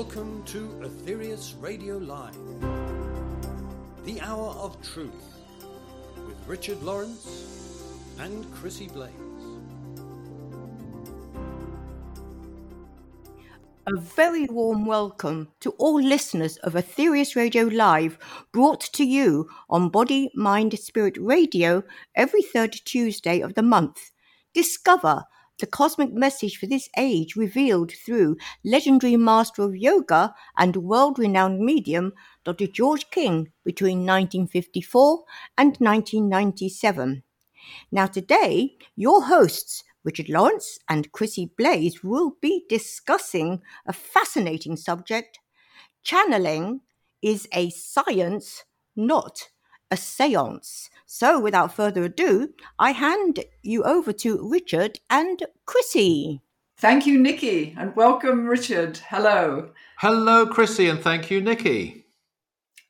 Welcome to Aetherius Radio Live, the hour of truth with Richard Lawrence and Chrissie Blaze. A very warm welcome to all listeners of Aetherius Radio Live, brought to you on Body, Mind, Spirit Radio every third Tuesday of the month. Discover the cosmic message for this age revealed through legendary master of yoga and world renowned medium Dr. George King between 1954 and 1997. Now, today, your hosts, Richard Lawrence and Chrissie Blaze, will be discussing a fascinating subject. Channeling is a science, not a seance. So, without further ado, I hand you over to Richard and Chrissie. Thank you, Nikki, and welcome, Richard. Hello. Hello, Chrissie, and thank you, Nikki.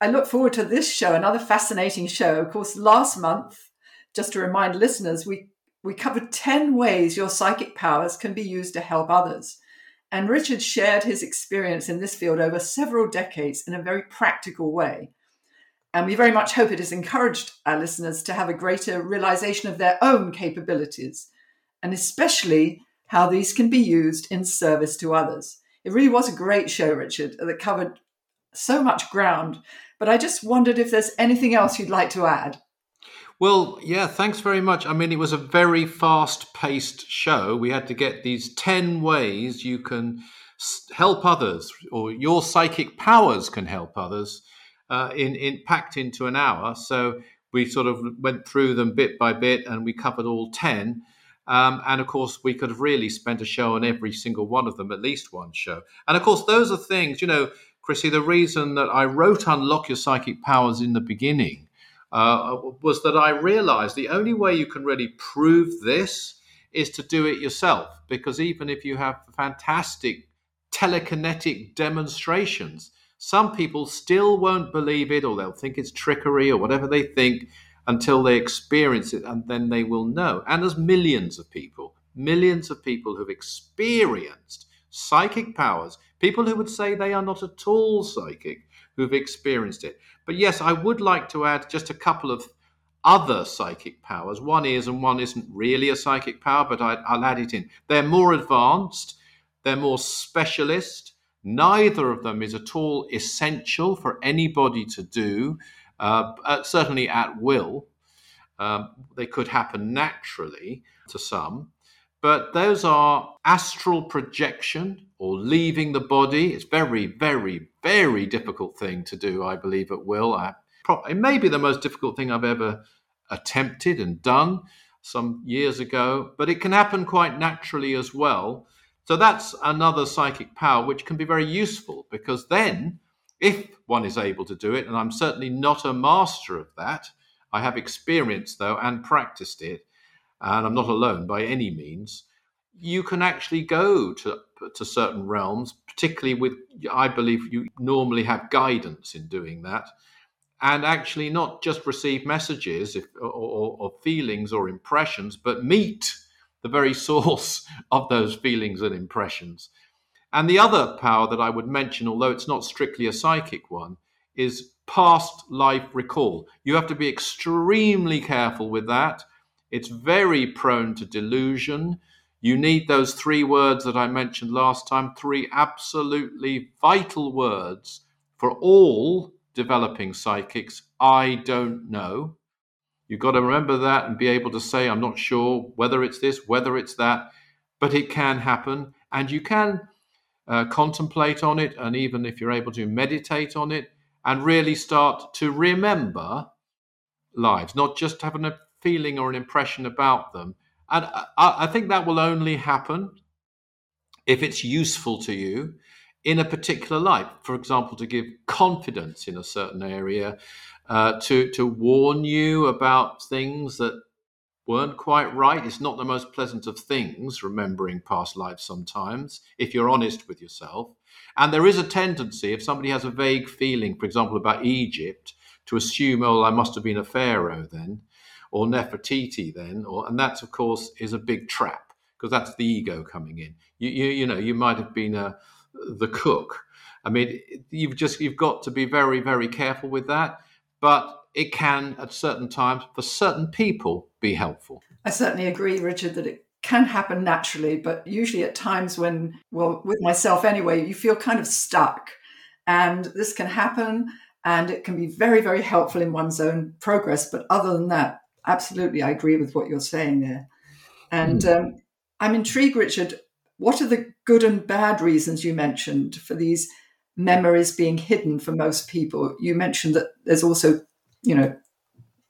I look forward to this show, another fascinating show. Of course, last month, just to remind listeners, we, we covered 10 ways your psychic powers can be used to help others. And Richard shared his experience in this field over several decades in a very practical way. And we very much hope it has encouraged our listeners to have a greater realization of their own capabilities, and especially how these can be used in service to others. It really was a great show, Richard, that covered so much ground. But I just wondered if there's anything else you'd like to add. Well, yeah, thanks very much. I mean, it was a very fast paced show. We had to get these 10 ways you can help others, or your psychic powers can help others uh, in, in packed into an hour. So we sort of went through them bit by bit, and we covered all ten. Um, and of course, we could have really spent a show on every single one of them, at least one show. And of course, those are things, you know, Chrissie, the reason that I wrote Unlock Your Psychic Powers in the beginning uh, was that I realized the only way you can really prove this is to do it yourself. Because even if you have fantastic telekinetic demonstrations, some people still won't believe it or they'll think it's trickery or whatever they think until they experience it and then they will know. And there's millions of people, millions of people who've experienced psychic powers, people who would say they are not at all psychic, who've experienced it. But yes, I would like to add just a couple of other psychic powers. One is and one isn't really a psychic power, but I, will add it in. They're more advanced, they're more specialist, Neither of them is at all essential for anybody to do, uh, uh, certainly at will. Um, they could happen naturally to some, but those are astral projection or leaving the body. It's very, very, very difficult thing to do, I believe, at will. I, it may be the most difficult thing I've ever attempted and done some years ago, but it can happen quite naturally as well. So that's another psychic power which can be very useful because then, if one is able to do it, and I'm certainly not a master of that, I have experience though and practiced it, and I'm not alone by any means. You can actually go to, to certain realms, particularly with, I believe you normally have guidance in doing that, and actually not just receive messages if, or, or, or feelings or impressions, but meet the very source of those feelings and impressions. And the other power that I would mention, although it's not strictly a psychic one, is past life recall. You have to be extremely careful with that. It's very prone to delusion. You need those three words that I mentioned last time, three absolutely vital words for all developing psychics. I don't know. You've got to remember that and be able to say, I'm not sure whether it's this, whether it's that, but it can happen. And you can uh, contemplate on it. And even if you're able to meditate on it and really start to remember lives, not just having a feeling or an impression about them. And I, I think that will only happen if it's useful to you in a particular life. For example, to give confidence in a certain area, uh, to to warn you about things that weren't quite right. It's not the most pleasant of things, remembering past lives sometimes, if you're honest with yourself. And there is a tendency, if somebody has a vague feeling, for example, about Egypt, to assume, oh, I must have been a pharaoh then, or Nefertiti then, or and that, of course, is a big trap because that's the ego coming in. You, you, you know, you might have been a, the cook I mean, you've just you've got to be very very careful with that, but it can at certain times for certain people be helpful. I certainly agree, Richard, that it can happen naturally, but usually at times when, well, with myself anyway, you feel kind of stuck. And this can happen and it can be very, very helpful in one's own progress. But other than that, absolutely, I agree with what you're saying there. And mm. um, I'm intrigued, Richard. What are the good and bad reasons you mentioned for these memories being hidden for most people? You mentioned that there's also, you know,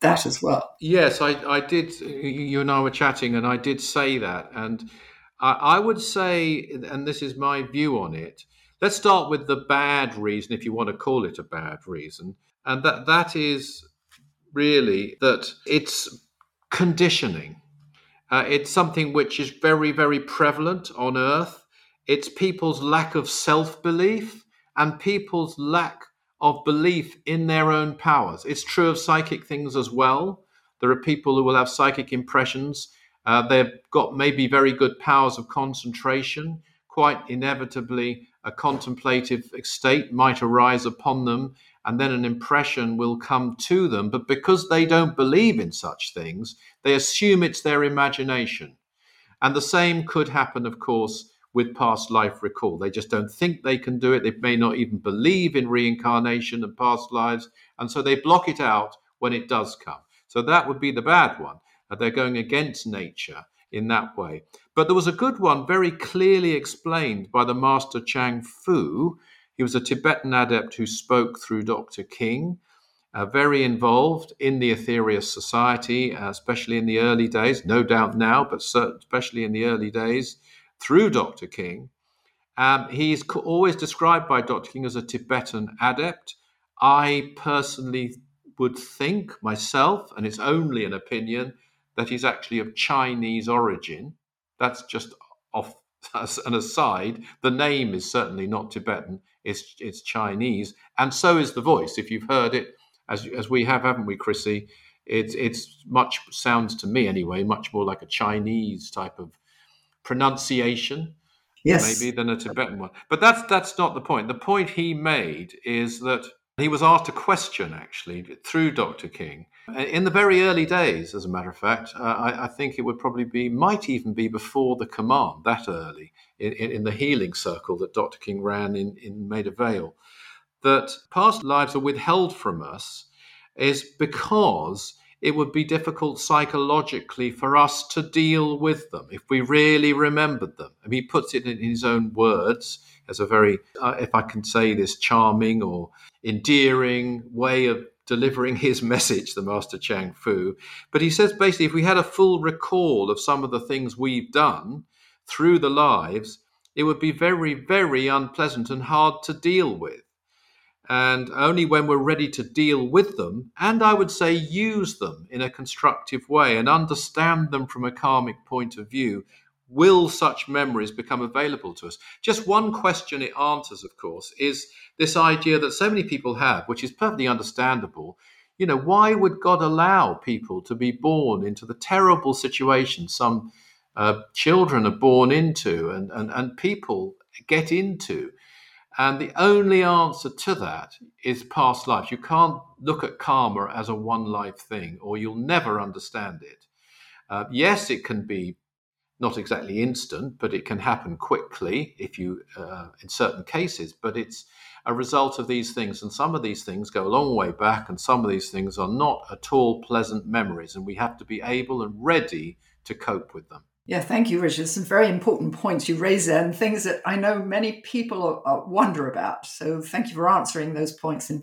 that as well. Yes, I, I did. You and I were chatting, and I did say that. And I, I would say, and this is my view on it, let's start with the bad reason, if you want to call it a bad reason. And that, that is really that it's conditioning. Uh, it's something which is very, very prevalent on earth. It's people's lack of self belief and people's lack of belief in their own powers. It's true of psychic things as well. There are people who will have psychic impressions. Uh, they've got maybe very good powers of concentration. Quite inevitably, a contemplative state might arise upon them, and then an impression will come to them. But because they don't believe in such things, they assume it's their imagination. And the same could happen, of course, with past life recall. They just don't think they can do it. They may not even believe in reincarnation and past lives. And so they block it out when it does come. So that would be the bad one. They're going against nature in that way. But there was a good one, very clearly explained by the master Chang Fu. He was a Tibetan adept who spoke through Dr. King. Uh, very involved in the Aetherius Society, uh, especially in the early days, no doubt now, but especially in the early days through Dr. King. Um, he's always described by Dr. King as a Tibetan adept. I personally would think myself, and it's only an opinion, that he's actually of Chinese origin. That's just off as an aside. The name is certainly not Tibetan, it's, it's Chinese. And so is the voice. If you've heard it, as, as we have, haven't we, Chrissie? It's, it's much, sounds to me anyway, much more like a Chinese type of pronunciation, yes. maybe, than a Tibetan one. But that's that's not the point. The point he made is that he was asked a question actually through Dr. King in the very early days. As a matter of fact, uh, I, I, think it would probably be, might even be before the command that early in, in, in the healing circle that Dr. King ran in in Maida Vale. That past lives are withheld from us is because it would be difficult psychologically for us to deal with them if we really remembered them. Mean, he puts it in his own words as a very, uh, if I can say this, charming or endearing way of delivering his message, the Master Chang Fu. But he says basically, if we had a full recall of some of the things we've done through the lives, it would be very, very unpleasant and hard to deal with. And only when we're ready to deal with them, and I would say use them in a constructive way and understand them from a karmic point of view, will such memories become available to us? Just one question it answers, of course, is this idea that so many people have, which is perfectly understandable. You know, why would God allow people to be born into the terrible situation some uh, children are born into and, and, and people get into? And the only answer to that is past lives. You can't look at karma as a one life thing, or you'll never understand it. Uh, yes, it can be not exactly instant, but it can happen quickly if you, uh, in certain cases. But it's a result of these things, and some of these things go a long way back, and some of these things are not at all pleasant memories, and we have to be able and ready to cope with them. Yeah, thank you, Richard. Some very important points you raise there and things that I know many people wonder about. So thank you for answering those points and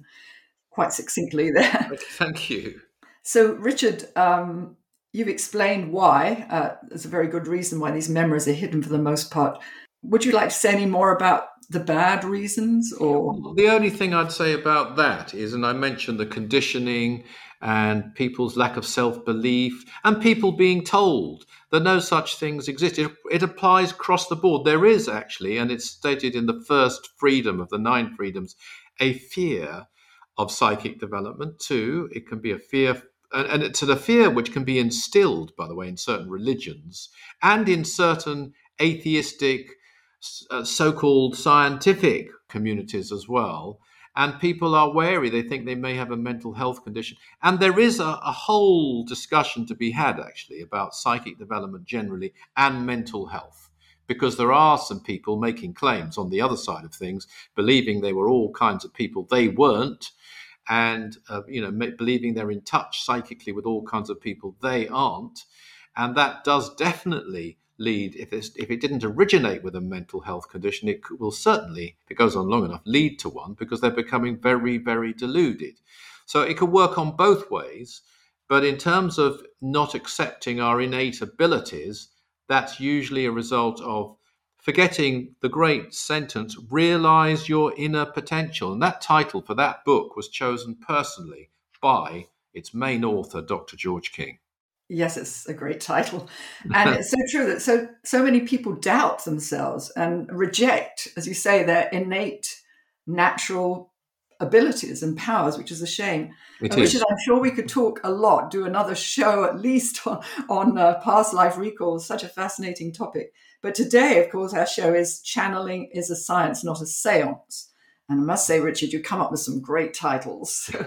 quite succinctly there. Thank you. So, Richard, um, you've explained why. Uh, there's a very good reason why these memories are hidden for the most part. Would you like to say any more about the bad reasons or the only thing i'd say about that is and i mentioned the conditioning and people's lack of self-belief and people being told that no such things exist. It, it applies across the board. There is actually and it's stated in the first freedom of the nine freedoms a fear of psychic development. Too it can be a fear and, and to the fear which can be instilled by the way in certain religions and in certain atheistic uh, so-called scientific communities as well. And people are wary. They think they may have a mental health condition. And there is a, a whole discussion to be had, actually, about psychic development generally and mental health because there are some people making claims on the other side of things, believing they were all kinds of people they weren't, and uh, you know believing they're in touch psychically with all kinds of people they aren't, and that does definitely lead if if it didn't originate with a mental health condition, it will certainly, if it goes on long enough, lead to one because they're becoming very very deluded. So it could work on both ways. But in terms of not accepting our innate abilities, that's usually a result of forgetting the great sentence, realize your inner potential. And that title for that book was chosen personally by its main author, Dr. George King. Yes, it's a great title. And it's so true that so so many people doubt themselves and reject, as you say, their innate natural abilities and powers, which is a shame. It and is. Richard, I'm sure we could talk a lot, do another show at least on, on uh, past life recalls, such a fascinating topic. But today, of course, our show is Channeling is a Science, Not a Seance. And I must say, Richard, you come up with some great titles.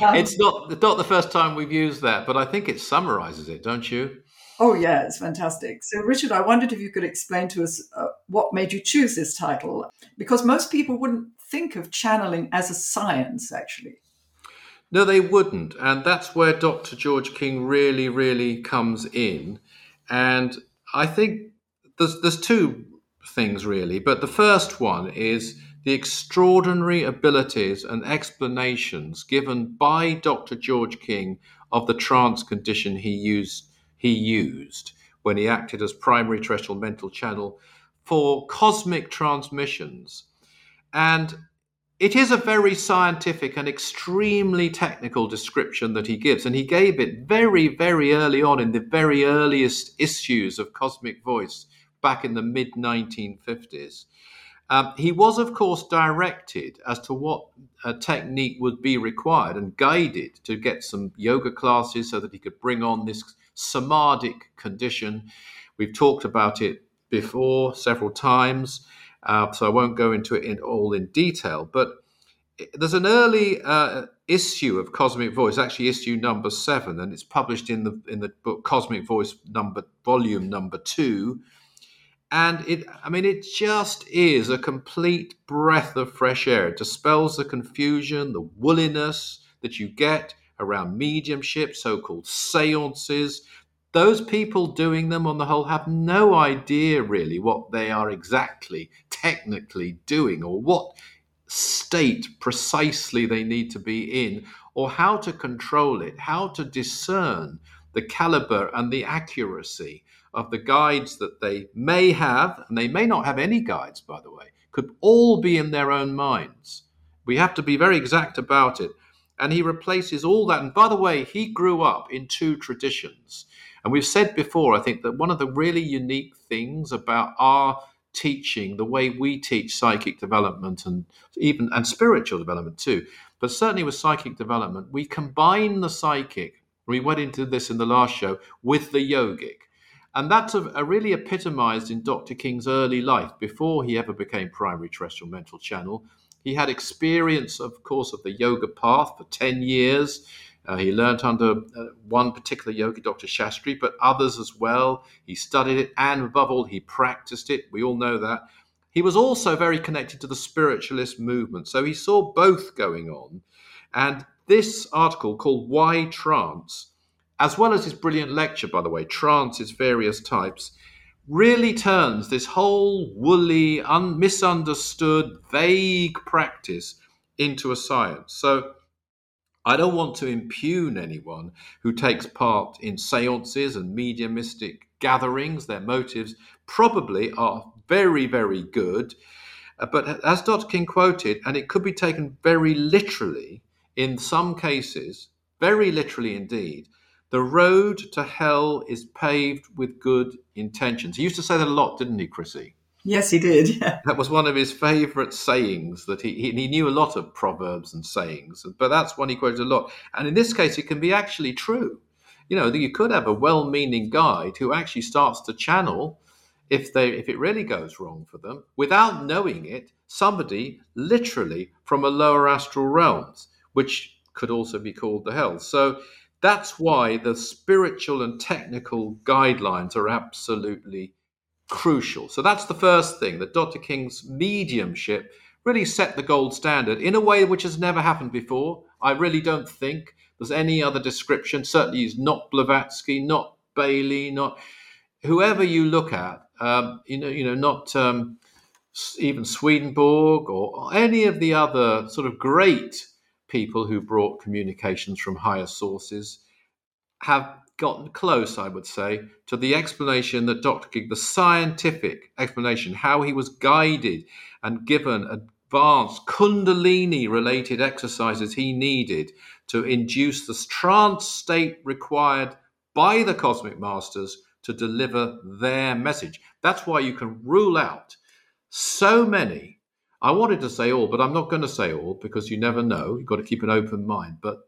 Um, it's not not the first time we've used that, but I think it summarizes it, don't you? Oh, yeah, it's fantastic. So, Richard, I wondered if you could explain to us uh, what made you choose this title, because most people wouldn't think of channeling as a science, actually. No, they wouldn't. And that's where Dr. George King really, really comes in. And I think there's, there's two things, really. But the first one is the extraordinary abilities and explanations given by Dr. George King of the trance condition he used he used when he acted as primary terrestrial mental channel for cosmic transmissions. And it is a very scientific and extremely technical description that he gives. And he gave it very, very early on in the very earliest issues of Cosmic Voice back in the mid 1950s. Um, he was, of course, directed as to what uh, technique would be required and guided to get some yoga classes so that he could bring on this samadhic condition. We've talked about it before several times, uh, so I won't go into it in all in detail. But there's an early uh, issue of Cosmic Voice, actually issue number seven, and it's published in the in the book Cosmic Voice number volume number two and it i mean it just is a complete breath of fresh air. It dispels the confusion the wooliness that you get around mediumship so-called seances. Those people doing them on the whole have no idea really what they are exactly technically doing or what state precisely they need to be in or how to control it how to discern the caliber and the accuracy of the guides that they may have, and they may not have any guides, by the way, could all be in their own minds. We have to be very exact about it. And he replaces all that. And by the way, he grew up in two traditions. And we've said before, I think, that one of the really unique things about our teaching, the way we teach psychic development and even and spiritual development too, but certainly with psychic development, we combine the psychic, we went into this in the last show, with the yogic. And that's a, a really epitomized in Dr. King's early life before he ever became primary terrestrial mental channel. He had experience, of course, of the yoga path for 10 years. Uh, he learned under uh, one particular yogi, Dr. Shastri, but others as well. He studied it and, above all, he practiced it. We all know that. He was also very connected to the spiritualist movement. So he saw both going on. And this article called Why Trance as well as his brilliant lecture, by the way, Trance, its various types, really turns this whole woolly, un- misunderstood, vague practice into a science. So I don't want to impugn anyone who takes part in seances and mediumistic gatherings. Their motives probably are very, very good. Uh, but as Dr. King quoted, and it could be taken very literally in some cases, very literally indeed, the road to hell is paved with good intentions. He used to say that a lot, didn't he, Chrissie? Yes, he did. Yeah. That was one of his favourite sayings. That he, he he knew a lot of proverbs and sayings, but that's one he quoted a lot. And in this case, it can be actually true. You know, you could have a well-meaning guide who actually starts to channel if they if it really goes wrong for them without knowing it somebody literally from a lower astral realms which could also be called the hell so that's why the spiritual and technical guidelines are absolutely crucial. So that's the first thing that dr king's mediumship really set the gold standard in a way which has never happened before. I really don't think there's any other description. Certainly is not blavatsky not bailey not whoever you look at um, you know, you know, not um, even Swedenborg or any of the other sort of great people who brought communications from higher sources have gotten close, I would say, to the explanation that Dr. King, the scientific explanation, how he was guided and given advanced Kundalini related exercises he needed to induce the trance state required by the cosmic masters to deliver their message. That's why you can rule out so many. I wanted to say all, but I'm not going to say all because you never know. You've got to keep an open mind. But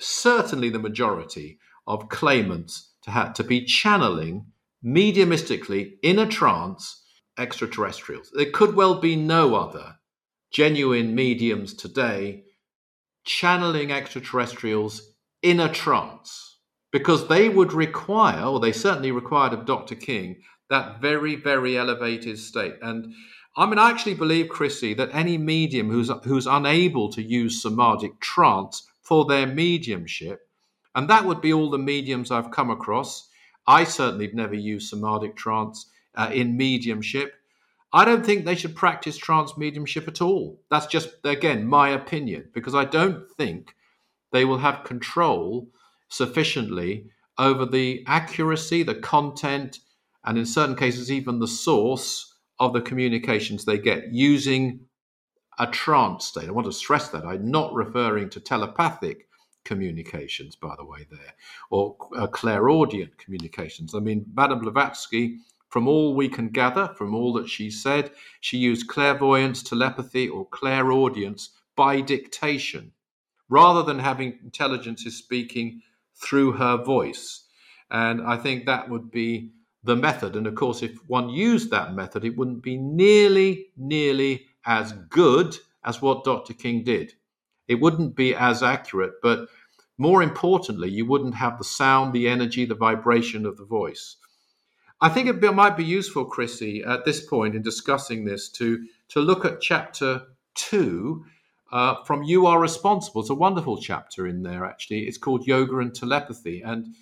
certainly the majority of claimants to have to be channeling mediumistically in a trance extraterrestrials. There could well be no other genuine mediums today channeling extraterrestrials in a trance because they would require, or they certainly required of Dr. King, that very, very elevated state. And I mean, I actually believe, Chrissie, that any medium who's who's unable to use samadhic trance for their mediumship, and that would be all the mediums I've come across. I certainly have never used samadhic trance uh, in mediumship. I don't think they should practice trance mediumship at all. That's just, again, my opinion, because I don't think they will have control sufficiently over the accuracy, the content, and in certain cases, even the source of the communications they get using a trance state. I want to stress that. I'm not referring to telepathic communications, by the way, there, or uh, clairaudient communications. I mean, Madame Blavatsky, from all we can gather, from all that she said, she used clairvoyance, telepathy, or clairaudience by dictation, rather than having intelligences speaking through her voice. And I think that would be the method. And of course, if one used that method, it wouldn't be nearly, nearly as good as what Dr. King did. It wouldn't be as accurate, but more importantly, you wouldn't have the sound, the energy, the vibration of the voice. I think it might be useful, Chrissie, at this point in discussing this to, to look at chapter two uh, from You Are Responsible. It's a wonderful chapter in there, actually. It's called Yoga and Telepathy. And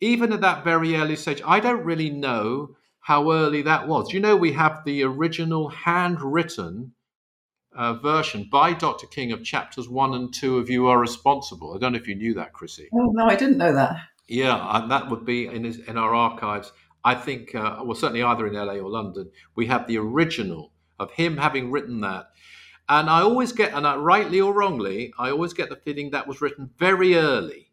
even at that very early stage, I don't really know how early that was. You know, we have the original handwritten uh, version by Dr. King of chapters one and two of You Are Responsible. I don't know if you knew that, Chrissie. Oh, no, I didn't know that. Yeah, and that would be in, his, in our archives. I think, uh, well, certainly either in LA or London, we have the original of him having written that. And I always get, and I, rightly or wrongly, I always get the feeling that was written very early.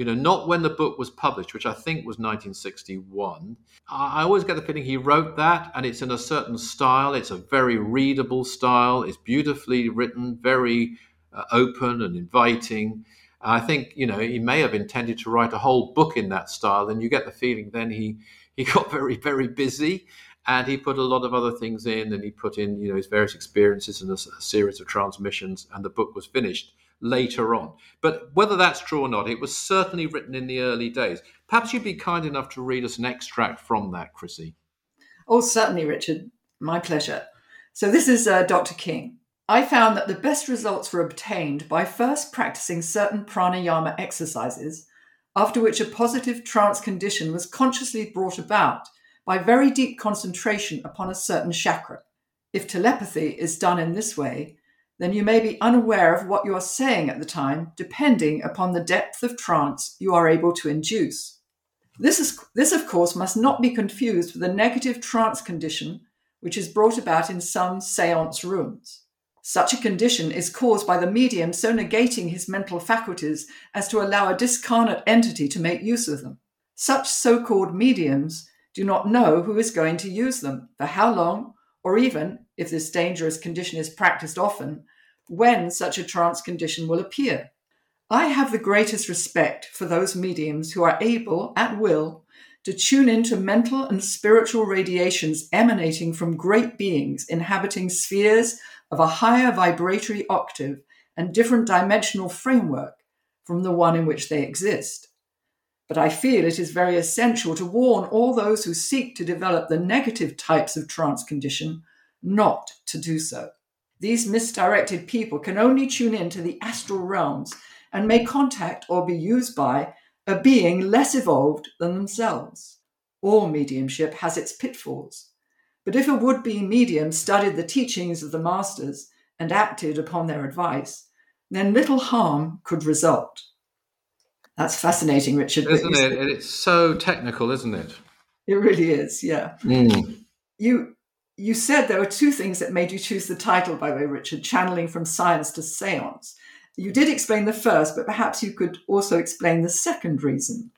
You know, not when the book was published, which I think was 1961. I always get the feeling he wrote that, and it's in a certain style. It's a very readable style. It's beautifully written, very uh, open and inviting. I think you know he may have intended to write a whole book in that style, and you get the feeling then he he got very very busy and he put a lot of other things in and he put in you know his various experiences and a, a, series of transmissions and the book was finished later on. But whether that's true or not it was certainly written in the early days. Perhaps you'd be kind enough to read us an extract from that chrissie. Oh certainly richard. My pleasure. So this is uh, dr king. I found that the best results were obtained by first practicing certain pranayama exercises, after which a positive trance condition was consciously brought about by very deep concentration upon a certain chakra. If telepathy is done in this way, then you may be unaware of what you are saying at the time, depending upon the depth of trance you are able to induce. This, is, this, of course, must not be confused with a negative trance condition, which is brought about in some seance rooms. Such a condition is caused by the medium so negating his mental faculties as to allow a discarnate entity to make use of them. Such so called mediums do not know who is going to use them, for how long, or even, if this dangerous condition is practiced often, when such a trance condition will appear. I have the greatest respect for those mediums who are able, at will, to tune into mental and spiritual radiations emanating from great beings inhabiting spheres of a higher vibratory octave and different dimensional framework from the one in which they exist. But I feel it is very essential to warn all those who seek to develop the negative types of trance condition not to do so. These misdirected people can only tune in to the astral realms and may contact or be used by a being less evolved than themselves. All mediumship has its pitfalls. But if a would be medium studied the teachings of the masters and acted upon their advice, then little harm could result. That's fascinating, Richard. Isn't it? It's so technical, isn't it? It really is, yeah. Mm. You you said there were two things that made you choose the title, by the way, Richard, channeling from science to seance. You did explain the first, but perhaps you could also explain the second reason.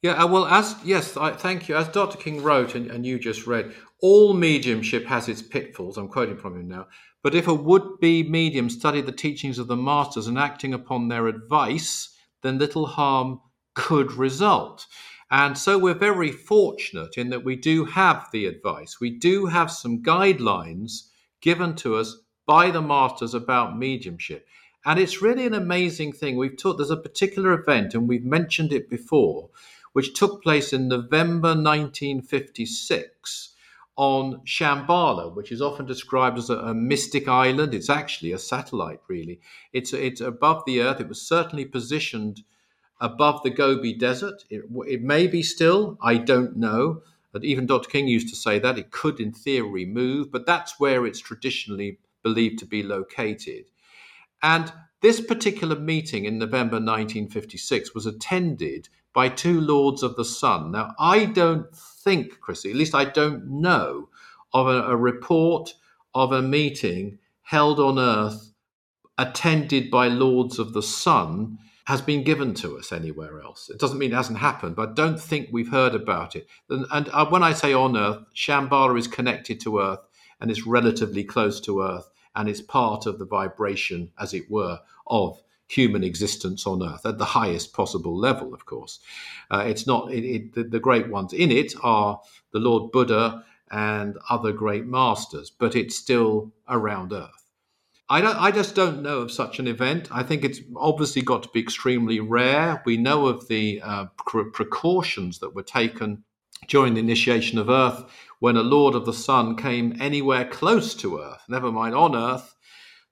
Yeah, uh, well, as yes, I, thank you. As Dr. King wrote, and, and you just read, all mediumship has its pitfalls. I'm quoting from him now. But if a would be medium studied the teachings of the masters and acting upon their advice, then little harm could result. And so we're very fortunate in that we do have the advice. We do have some guidelines given to us by the masters about mediumship. And it's really an amazing thing. We've taught there's a particular event, and we've mentioned it before, which took place in November 1956 on Shambhala, which is often described as a, a, mystic island. It's actually a satellite, really. It's it's above the Earth. It was certainly positioned above the Gobi Desert. It, it may be still. I don't know. But even Dr. King used to say that it could, in theory, move. But that's where it's traditionally believed to be located. And this particular meeting in November 1956 was attended by two Lords of the Sun. Now, I don't think, Chrissie, at least I don't know, of a, a report of a meeting held on Earth attended by Lords of the Sun has been given to us anywhere else. It doesn't mean it hasn't happened, but I don't think we've heard about it. And, and uh, when I say on Earth, Shambhala is connected to Earth and is relatively close to Earth and is part of the vibration, as it were, of human existence on Earth at the highest possible level, of course. Uh, it's not, it, it, the, the great ones in it are the Lord Buddha and other great masters, but it's still around Earth. I, don't, I just don't know of such an event. I think it's obviously got to be extremely rare. We know of the uh, precautions that were taken during the initiation of Earth when a Lord of the Sun came anywhere close to Earth, never mind on Earth.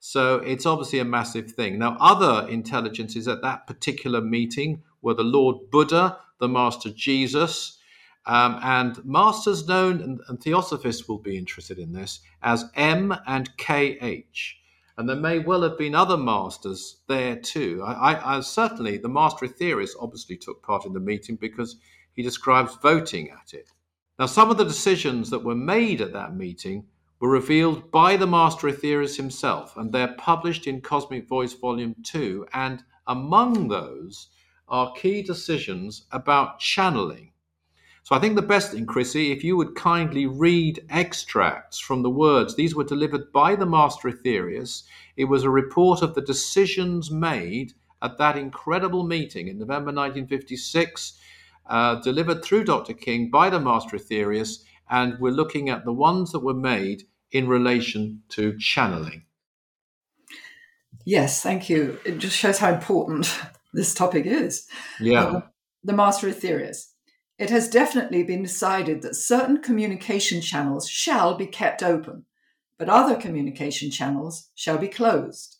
So it's obviously a massive thing. Now, other intelligences at that particular meeting were the Lord Buddha, the Master Jesus, um, and masters known, and, and theosophists will be interested in this, as M and KH. And there may well have been other masters there too. I, I, I certainly, the master Aetherius obviously took part in the meeting because he describes voting at it. Now, some of the decisions that were made at that meeting were revealed by the Master Aetherius himself, and they're published in Cosmic Voice Volume 2. And among those are key decisions about channeling. So I think the best thing, Chrissie, if you would kindly read extracts from the words. These were delivered by the Master Aetherius. It was a report of the decisions made at that incredible meeting in November 1956 uh, delivered through Dr. King by the Master Aetherius, and we're looking at the ones that were made in relation to channeling. Yes, thank you. It just shows how important this topic is. Yeah. Uh, the Master Aetherius. It has definitely been decided that certain communication channels shall be kept open, but other communication channels shall be closed.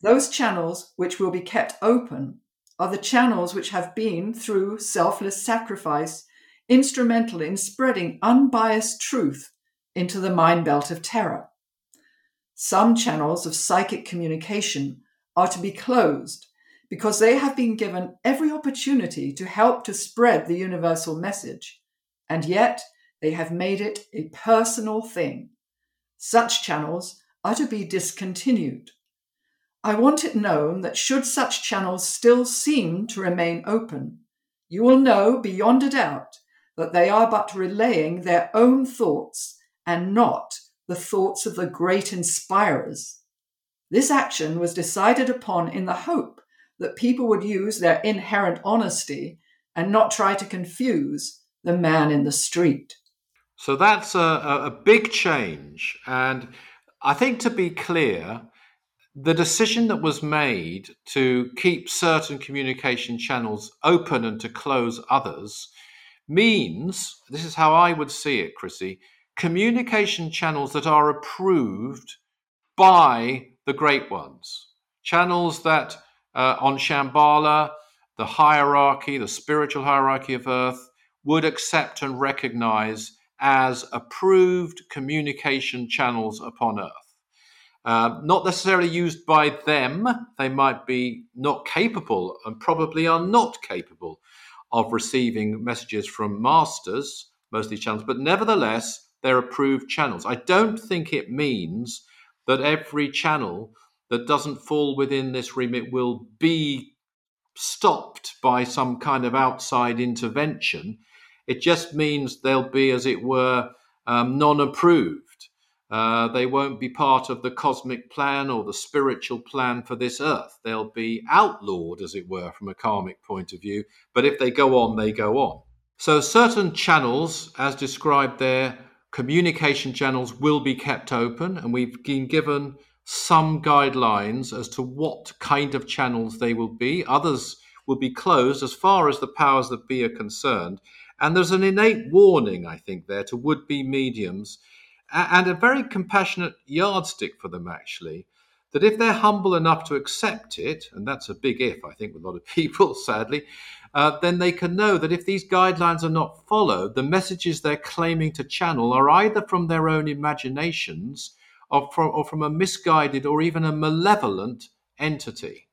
Those channels which will be kept open are the channels which have been, through selfless sacrifice, instrumental in spreading unbiased truth into the mind belt of Terra. Some channels of psychic communication are to be closed because they have been given every opportunity to help to spread the universal message, and yet they have made it a personal thing. Such channels are to be discontinued. I want it known that should such channels still seem to remain open, you will know beyond a doubt that they are but relaying their own thoughts and not the thoughts of the great inspirers. This action was decided upon in the hope that people would use their inherent honesty and not try to confuse the man in the street. So that's a, a big change. And I think to be clear, the decision that was made to keep certain communication channels open and to close others means this is how I would see it, Chrissie communication channels that are approved by the great ones, channels that uh, on Shambhala, the hierarchy, the spiritual hierarchy of Earth, would accept and recognize as approved communication channels upon Earth. Uh, not necessarily used by them, they might be not capable and probably are not capable of receiving messages from masters, most of these channels, but nevertheless, they're approved channels. I don't think it means that every channel that doesn't fall within this remit will be stopped by some kind of outside intervention. It just means they'll be, as it were, um, non approved. Uh, they won't be part of the cosmic plan or the spiritual plan for this earth. They'll be outlawed, as it were, from a karmic point of view. But if they go on, they go on. So, certain channels, as described there, communication channels will be kept open, and we've been given some guidelines as to what kind of channels they will be. Others will be closed as far as the powers that be are concerned. And there's an innate warning, I think, there to would be mediums and a very compassionate yardstick for them, actually, that if they're humble enough to accept it, and that's a big if, I think, with a lot of people, sadly, uh, then they can know that if these guidelines are not followed, the messages they're claiming to channel are either from their own imaginations or from, or from a misguided or even a malevolent entity.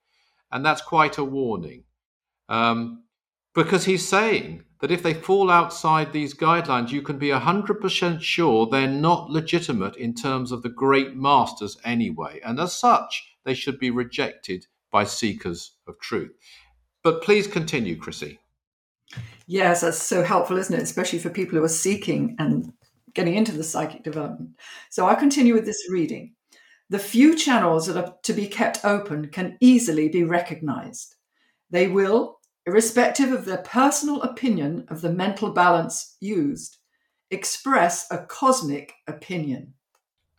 And that's quite a warning. Um, because he's saying that if they fall outside these guidelines, you can be 100% sure they're not legitimate in terms of the great masters anyway. And as such, they should be rejected by seekers of truth. But please continue, Chrissie. Yes, that's so helpful, isn't it? Especially for people who are seeking and getting into the psychic development. So I'll continue with this reading. The few channels that are to be kept open can easily be recognized. They will, irrespective of their personal opinion of the mental balance used, express a cosmic opinion.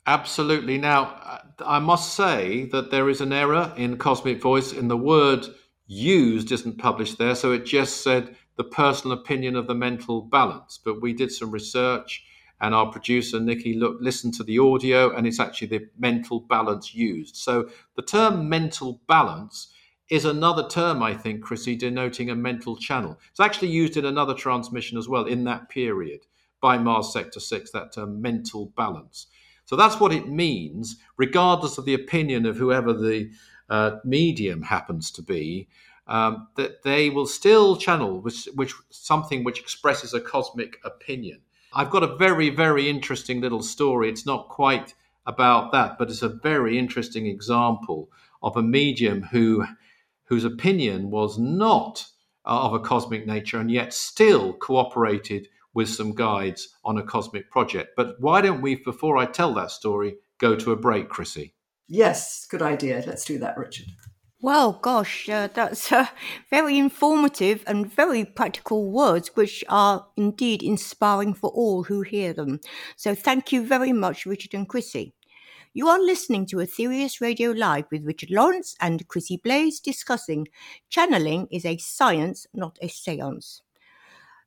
Absolutely. Now, uh, I must say that there is an error in Cosmic Voice in the word used isn't published there, so it just said the personal opinion of the mental balance. But we did some research, and our producer Nikki looked, listened to the audio, and it's actually the mental balance used. So the term mental balance is another term, I think, Chrissie, denoting a mental channel. It's actually used in another transmission as well in that period by Mars Sector 6, that term mental balance. So that's what it means, regardless of the opinion of whoever the uh, medium happens to be, um, that they will still channel which, which something which expresses a cosmic opinion. I've got a very, very interesting little story. It's not quite about that, but it's a very interesting example of a medium who whose opinion was not uh, of a cosmic nature and yet still cooperated with some guides on a cosmic project. But why don't we, before I tell that story, go to a break, Chrissie? Yes, good idea. Let's do that, Richard. Well, gosh, uh, that's uh, very informative and very practical words, which are indeed inspiring for all who hear them. So, thank you very much, Richard and Chrissie. You are listening to Aetherius Radio Live with Richard Lawrence and Chrissie Blaze discussing channeling is a science, not a seance.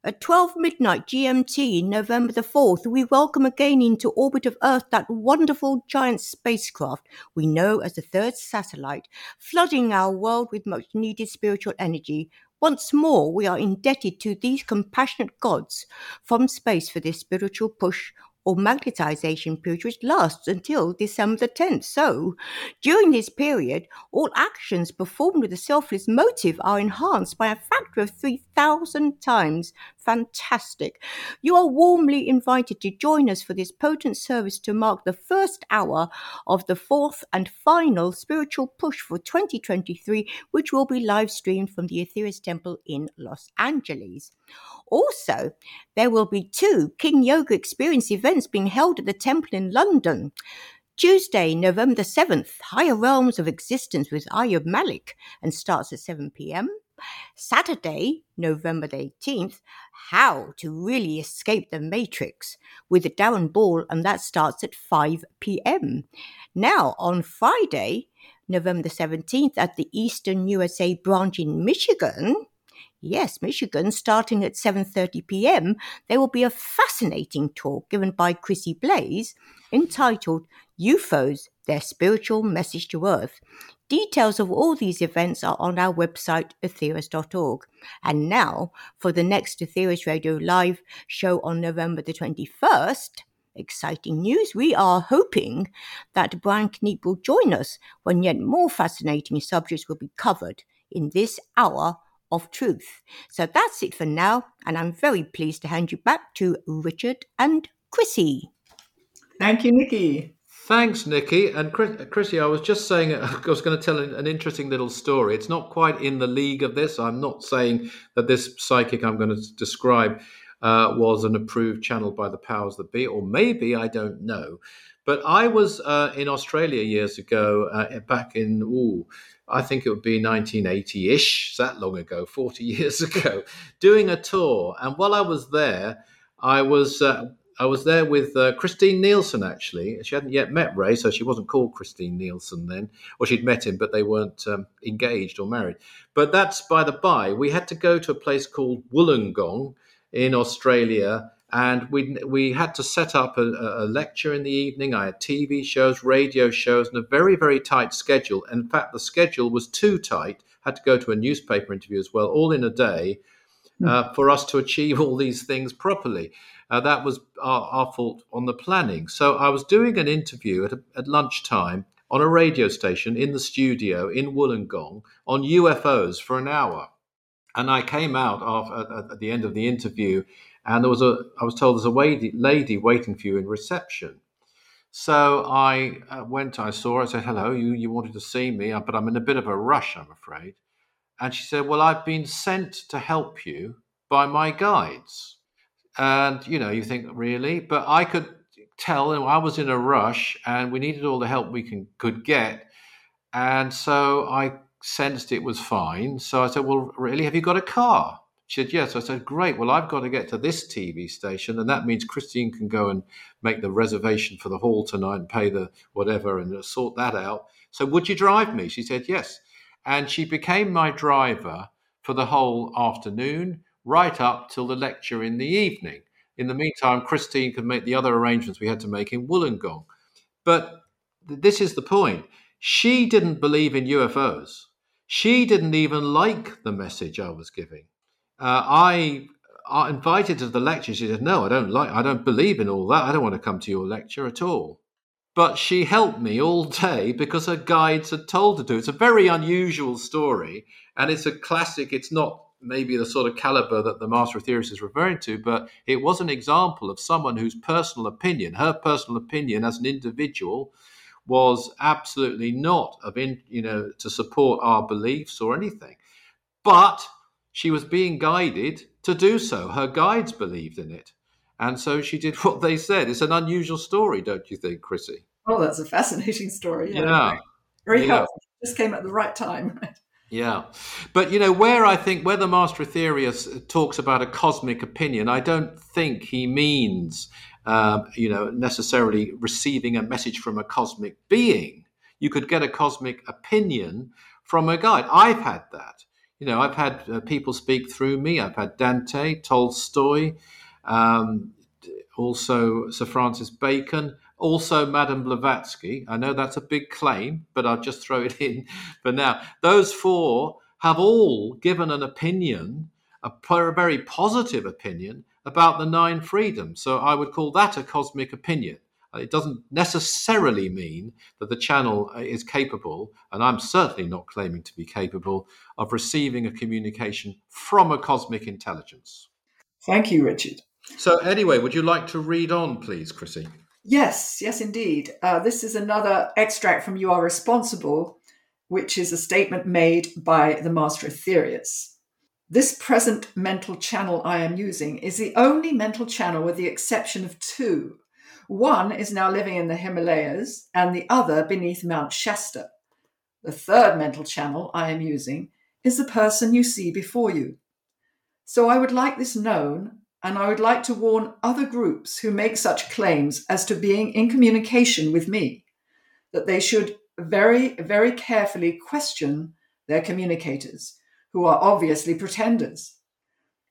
At 12 midnight GMT, November the 4th, we welcome again into orbit of Earth that wonderful giant spacecraft we know as the third satellite, flooding our world with much needed spiritual energy. Once more, we are indebted to these compassionate gods from space for this spiritual push or magnetization period, which lasts until December the 10th. So, during this period, all actions performed with a selfless motive are enhanced by a factor of 3,000 times. Fantastic. You are warmly invited to join us for this potent service to mark the first hour of the fourth and final spiritual push for 2023, which will be live streamed from the Aetherius Temple in Los Angeles. Also, there will be two King Yoga Experience events being held at the Temple in London. Tuesday, November the 7th, Higher Realms of Existence with Ayub Malik and starts at 7 p.m. Saturday, November the 18th, How to Really Escape the Matrix with Darren Ball, and that starts at 5 p.m. Now, on Friday, November the 17th, at the Eastern USA branch in Michigan, Yes, Michigan, starting at 7:30 p.m., there will be a fascinating talk given by Chrissie Blaze entitled UFOs: Their Spiritual Message to Earth. Details of all these events are on our website, aetherius.org. And now, for the next Aetherius Radio Live show on November the 21st, exciting news. We are hoping that Brian Keneipp will join us when yet more fascinating subjects will be covered in this hour of truth. So that's it for now, and I'm very pleased to hand you back to Richard and Chrissie. Thank you, Nikki. Thanks, Nikki. And Chris, Chrissie, I was just saying, I was going to tell an interesting little story. It's not quite in the league of this. I'm not saying that this psychic I'm going to describe uh, was an approved channel by the powers that be, or maybe, I don't know. But I was uh, in Australia years ago, uh, back in, ooh, I think it would be 1980 ish, that long ago, 40 years ago, doing a tour. And while I was there, I was uh, I was there with uh, Christine Nielsen, actually. She hadn't yet met Ray, so she wasn't called Christine Nielsen then. Or she'd met him, but they weren't um, engaged or married. But that's by the by. We had to go to a place called Wollongong in Australia, and we we had to set up a, a lecture in the evening. I had TV shows, radio shows, and a very, very tight schedule. In fact, the schedule was too tight. Had to go to a newspaper interview as well, all in a day, hmm. uh, for us to achieve all these things properly. Uh, that was our, our, fault on the planning. So I was doing an interview at, at lunchtime on a radio station in the studio in Wollongong on UFOs for an hour. And I came out at, at the end of the interview, and there was a I was told there's a lady, lady waiting for you in reception. So I uh, went, I saw her, I said, Hello, you, you wanted to see me, uh, but I'm in a bit of a rush, I'm afraid. And she said, Well, I've been sent to help you by my guides. And, you know, you think, really? But I could tell and I was in a rush and we needed all the help we can, could get. And so I sensed it was fine. So I said, Well, really, have you got a car? She said, Yes. I said, Great. Well, I've got to get to this TV station. And that means Christine can go and make the reservation for the hall tonight and pay the whatever and uh, sort that out. So would you drive me? She said, Yes. And she became my driver for the whole afternoon right up till the lecture in the evening. In the meantime, Christine could make the other arrangements we had to make in Wollongong. But this is the point. She didn't believe in UFOs. She didn't even like the message I was giving. Uh, I, I invited to the lecture. She said, "No, I don't like. I don't believe in all that. I don't want to come to your lecture at all." But she helped me all day because her guides had told her to. It's a very unusual story, and it's a classic. It's not maybe the sort of caliber that the master of Aetherius is referring to, but it was an example of someone whose personal opinion, her personal opinion as an individual, was absolutely not of in, you know to support our beliefs or anything, but she was being guided to do so. Her guides believed in it, and so she did what they said. It's an unusual story, don't you think, Chrissie? Oh, that's a fascinating story. Yeah, yeah. very yeah. helpful. Just came at the right time. Yeah, but you know where I think where the Master Aetherius talks about a cosmic opinion, I don't think he means um, you know necessarily receiving a message from a cosmic being. You could get a cosmic opinion from a guide. I've had that. You know, I've had uh, people speak through me. I've had Dante, Tolstoy, um, also Sir Francis Bacon also Madame Blavatsky. I know that's a big claim, but I'll just throw it in for now. Those four have all given an opinion, a very positive opinion about the nine freedoms. So I would call that a cosmic opinion. Uh, it doesn't necessarily mean that the channel uh, is capable, and I'm certainly not claiming to be capable, of receiving a communication from a cosmic intelligence. Thank you, Richard. So, anyway, would you like to read on, please, Chrissie? Yes, yes, indeed. Uh, this is another extract from You Are Responsible, which is a statement made by the Master of Aetherius. This present mental channel I am using is the only mental channel with the exception of two. One is now living in the Himalayas, and the other beneath Mount Shasta. The third mental channel I am using is the person you see before you. So I would like this known, and I would like to warn other groups who make such claims as to being in communication with me that they should very, very carefully question their communicators, who are obviously pretenders.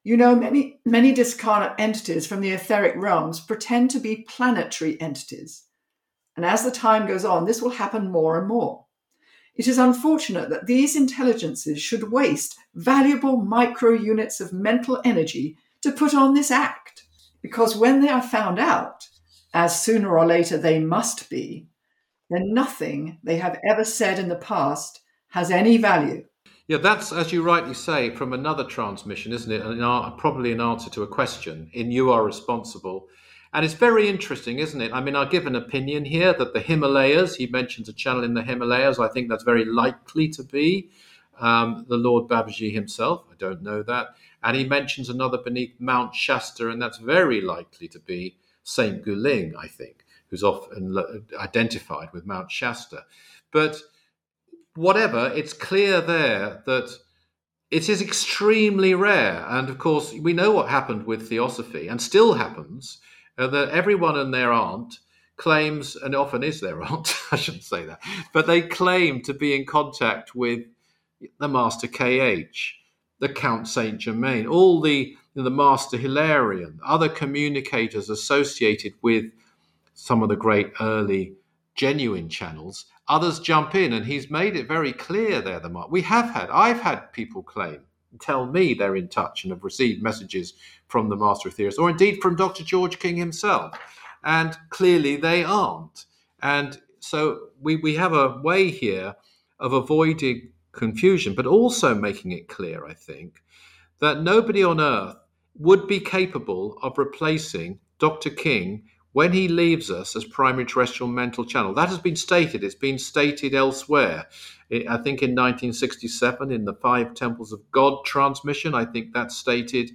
You know, many, many discarnate entities from the etheric realms pretend to be planetary entities. And as the time goes on, this will happen more and more. It is unfortunate that these intelligences should waste valuable micro units of mental energy to put on this act, because when they are found out, as sooner or later they must be, then nothing they have ever said in the past has any value. Yeah, that's as you rightly say from another transmission, isn't it? And probably an answer to a question. In you are responsible, and it's very interesting, isn't it? I mean, I'll give an opinion here that the Himalayas. He mentions a channel in the Himalayas. I think that's very likely to be um, the Lord Babaji himself. I don't know that, and he mentions another beneath Mount Shasta, and that's very likely to be Saint Guling. I think who's often identified with Mount Shasta, but whatever, it's clear there that it is extremely rare. And of course, we know what happened with Theosophy and still happens uh, that everyone and their aunt claims, and often is their aunt, I shouldn't say that, but they claim to be in contact with the Master KH, the Count Saint Germain, all the the Master Hilarion, other communicators associated with some of the great early genuine channels Others jump in, and he's made it very clear there. The mark we have had, I've had people claim, tell me they're in touch and have received messages from the Master Aetherius, or indeed from Dr. George King himself, and clearly they aren't. And so we we have a way here of avoiding confusion, but also making it clear, I think, that nobody on earth would be capable of replacing Dr. King when he leaves us as primary terrestrial mental channel. That has been stated. It's been stated elsewhere. I think in 1967, in the Five Temples of God transmission, I think that stated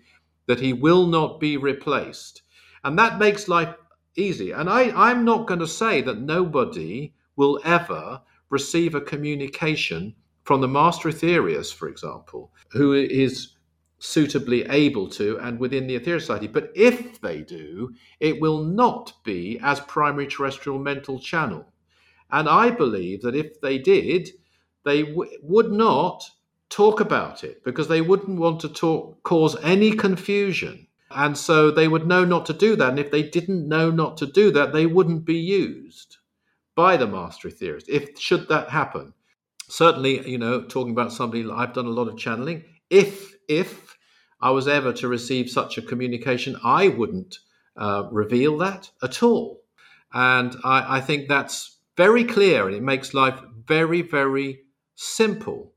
that he will not be replaced. And that makes life easy. And I, I'm not going to say that nobody will ever receive a communication from the Master Aetherius, for example, who is suitably able to and within the Aetherius Society. But if they do, it will not be as primary terrestrial mental channel. And I believe that if they did, they w- would not talk about it because they wouldn't want to talk, cause any confusion. And so they would know not to do that. And if they didn't know not to do that, they wouldn't be used by the master Aetherius. If should that happen, certainly, you know, talking about somebody, I've done a lot of channeling. If if I was ever to receive such a communication, I wouldn't uh, reveal that at all. And I, I think that's very clear and it makes life very, very simple.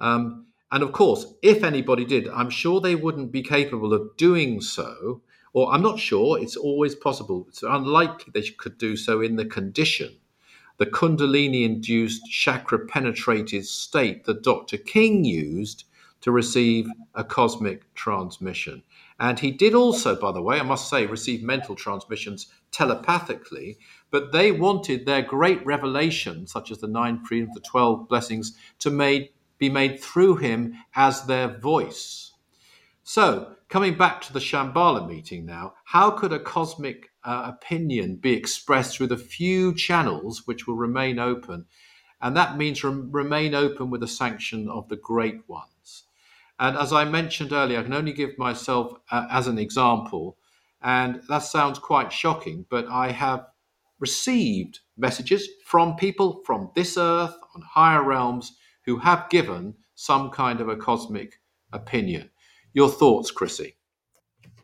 Um, and of course, if anybody did, I'm sure they wouldn't be capable of doing so. Or I'm not sure, it's always possible. It's unlikely they could do so in the condition, the Kundalini induced chakra penetrated state that Dr. King used to receive a cosmic transmission. And he did also, by the way, I must say, receive mental transmissions telepathically, but they wanted their great revelation, such as the nine freedoms, the 12 blessings, to made, be made through him as their voice. So, coming back to the Shambhala meeting now, how could a cosmic uh, opinion be expressed through the few channels which will remain open? And that means rem- remain open with the sanction of the Great One. And as I mentioned earlier, I can only give myself uh, as an example. And that sounds quite shocking, but I have received messages from people from this earth on higher realms who have given some kind of a cosmic opinion. Your thoughts, Chrissie?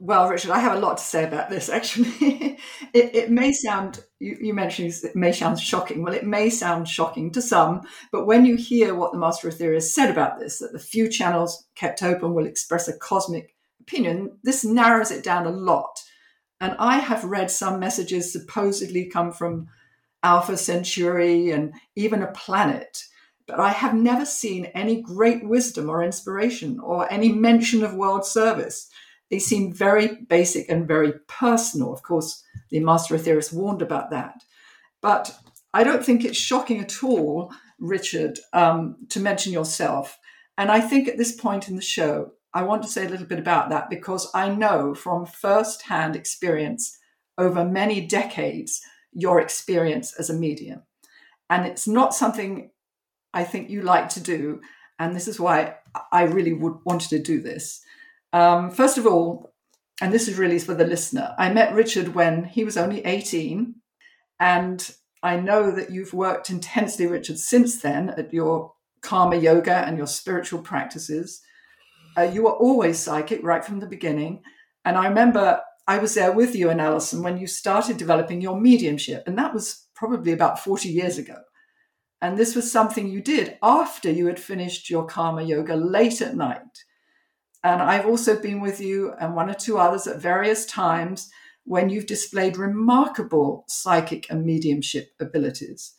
Well, Richard, I have a lot to say about this. Actually, it, it, may sound you, you, mentioned it may sound shocking. Well, it may sound shocking to some, but when you hear what the Master Aetherius said about this, that the few channels kept open will express a cosmic opinion, this narrows it down a lot. And I have read some messages supposedly come from Alpha Centauri and even a planet, but I have never seen any great wisdom or inspiration or any mention of world service they seem very basic and very personal. Of course, the Master Aetherius warned about that. But I don't think it's shocking at all, Richard, um, to mention yourself. And I think at this point in the show, I want to say a little bit about that because I know from first-hand experience over many decades your experience as a medium. And it's not something I think you like to do. And this is why I really would wanted to do this. Um, first of all, and this is really for the listener, I met Richard when he was only 18. And I know that you've worked intensely, Richard, since then at your karma yoga and your spiritual practices. Uh, you were always psychic right from the beginning. And I remember I was there with you and Alison when you started developing your mediumship. And that was probably about 40 years ago. And this was something you did after you had finished your karma yoga late at night. And I've also been with you and one or two others at various times when you've displayed remarkable psychic and mediumship abilities.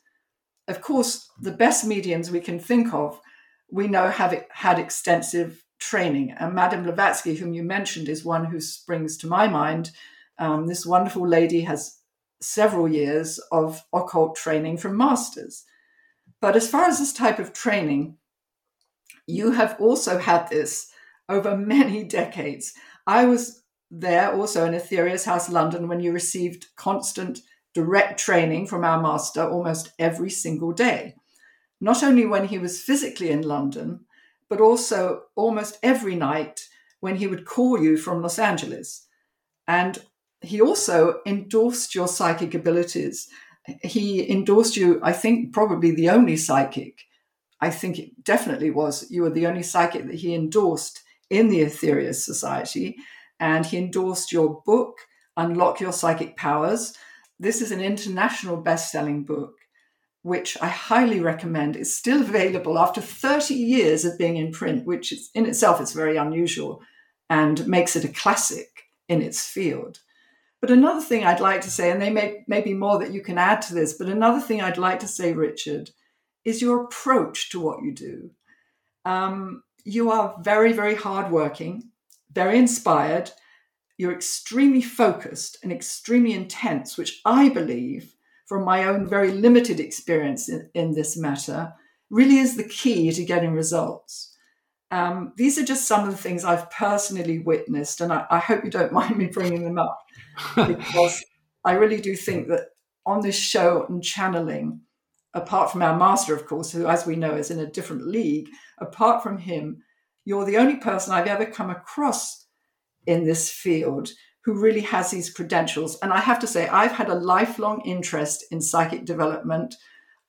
Of course, the best mediums we can think of, we know have had extensive training. And Madame Blavatsky, whom you mentioned, is one who springs to my mind. Um, this wonderful lady has several years of occult training from masters. But as far as this type of training, you have also had this over many decades. I was there also in Aetherius House, London, when you received constant direct training from our master almost every single day. Not only when he was physically in London, but also almost every night when he would call you from Los Angeles. And he also endorsed your psychic abilities. He endorsed you, I think, probably the only psychic. I think it definitely was. You were the only psychic that he endorsed in the Aetherius Society. And he endorsed your book, Unlock Your Psychic Powers. This is an international best selling book which I highly recommend, is still available after 30 years of being in print, which is, in itself is very unusual and makes it a classic in its field. But another thing I'd like to say, and there may, may be more that you can add to this, but another thing I'd like to say, Richard, is your approach to what you do. Um, you are very, very hardworking, very inspired. You're extremely focused and extremely intense, which I believe from my own very limited experience in, in this matter, really is the key to getting results. Um, these are just some of the things I've personally witnessed, and I, I hope you don't mind me bringing them up because I really do think that on this show and channeling, apart from our master, of course, who, as we know, is in a different league, apart from him, you're the only person I've ever come across in this field who really has these credentials. And I have to say, I've had a lifelong interest in psychic development.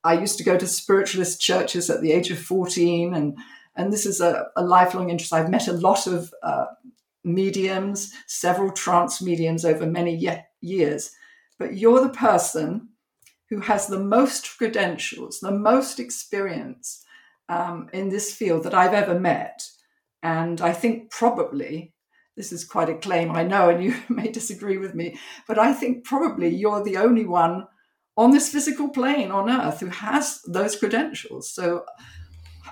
I used to go to spiritualist churches at the age of 14, and, and this is a, a lifelong interest. I've met a lot of uh, mediums, several trance mediums over many ye- years. But you're the person who has the most credentials, the most experience um, in this field that I've ever met. And I think probably this is quite a claim, I know, and you may disagree with me, but I think probably you're the only one on this physical plane on Earth who has those credentials. So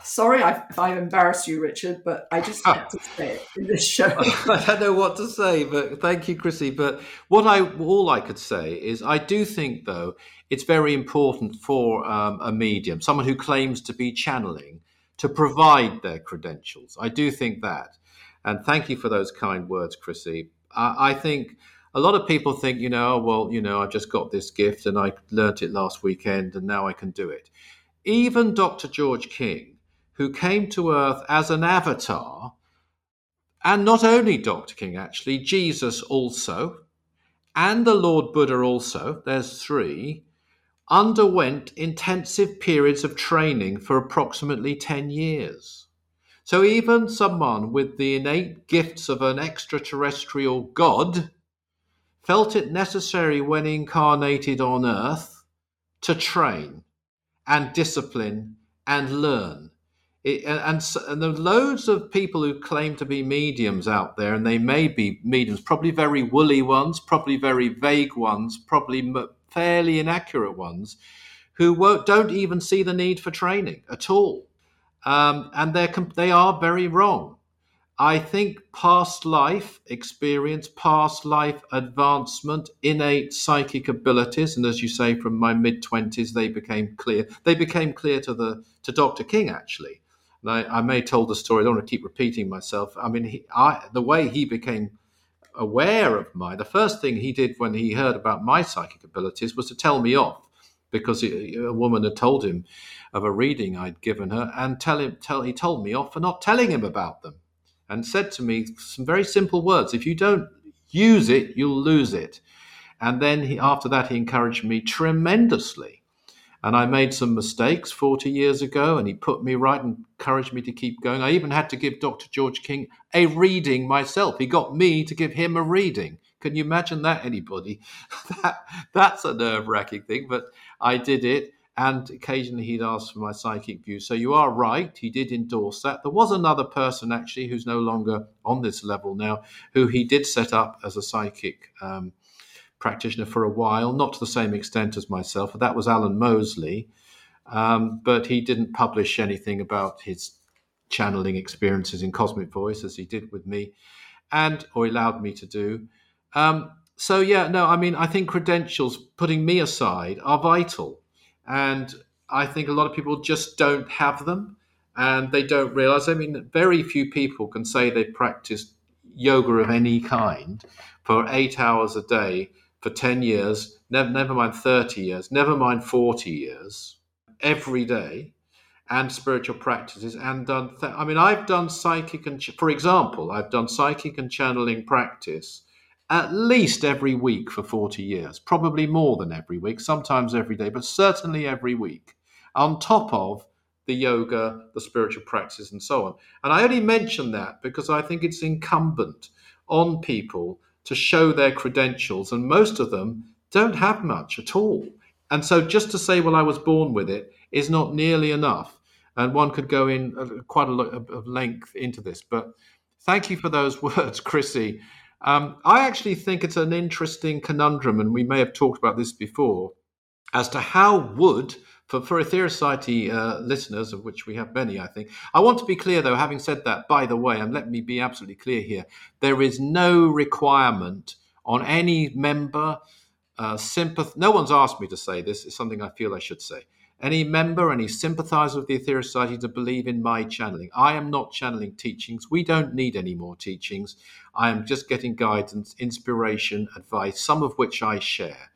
sorry if I've embarrassed you, Richard, but I just had to say it in this show. I don't know what to say, but thank you, Chrissie. But what I all I could say is I do think, though, it's very important for um, a medium, someone who claims to be channeling, to provide their credentials. I do think that. And thank you for those kind words, Chrissie. I, I think a lot of people think, you know, oh, well, you know, I just got this gift and I learnt it last weekend and now I can do it. Even Dr. George King, who came to Earth as an avatar, and not only Dr. King, actually, Jesus also, and the Lord Buddha also, there's three, underwent intensive periods of training for approximately 10 years. So even someone with the innate gifts of an extraterrestrial god felt it necessary when incarnated on earth to train and discipline and learn. It, and, and, there are loads of people who claim to be mediums out there, and they may be mediums, probably very woolly ones, probably very vague ones, probably fairly inaccurate ones, who don't even see the need for training at all um, and they're they are very wrong. I think past life experience, past life advancement, innate psychic abilities, and as you say, from my mid twenties, they became clear. They became clear to the to Dr. King actually, I, I may have told the story. I don't want to keep repeating myself. I mean, he, I, the way he became aware of my the first thing he did when he heard about my psychic abilities was to tell me off because a woman had told him of a reading I'd given her and tell him tell he told me off for not telling him about them and said to me some very simple words if you don't use it you'll lose it and then he, after that he encouraged me tremendously and I made some mistakes 40 years ago, and he put me right and encouraged me to keep going. I even had to give Dr. George King a reading myself. He got me to give him a reading. Can you imagine that, anybody? that, that's a nerve wracking thing, but I did it. And occasionally he'd ask for my psychic view. So you are right, he did endorse that. There was another person actually who's no longer on this level now, who he did set up as a psychic um, practitioner for a while, not to the same extent as myself. But that was Alan Mosley, um, but he didn't publish anything about his channeling experiences in Cosmic Voice as he did with me, and or allowed me to do. Um, so yeah, no, I mean, I think credentials, putting me aside, are vital, and I think a lot of people just don't have them, and they don't realize. I mean, very few people can say they've practiced yoga of any kind for eight hours a day for 10 years, never, mind 30 years, never mind 40 years, every day, and spiritual practices, and done. Th- I mean, I've done psychic and, ch- for example, I've done psychic and channeling practice at least every week for 40 years, probably more than every week, sometimes every day, but certainly every week, on top of the yoga, the spiritual practices, and so on. And I only mention that because I think it's incumbent on people to show their credentials, and most of them don't have much at all. And so just to say, well, I was born with it is not nearly enough. And one could go in quite a lot of length into this. But thank you for those words, Chrissie. Um, I actually think it's an interesting conundrum, and we may have talked about this before, as to how would for, for Aetherius Society uh, listeners, of which we have many, I think. I want to be clear, though, having said that, by the way, and let me be absolutely clear here there is no requirement on any member, uh, sympath- no one's asked me to say this, it's something I feel I should say. Any member, any sympathizer of the Aetherius Society to believe in my channeling. I am not channeling teachings. We don't need any more teachings. I am just getting guidance, inspiration, advice, some of which I share.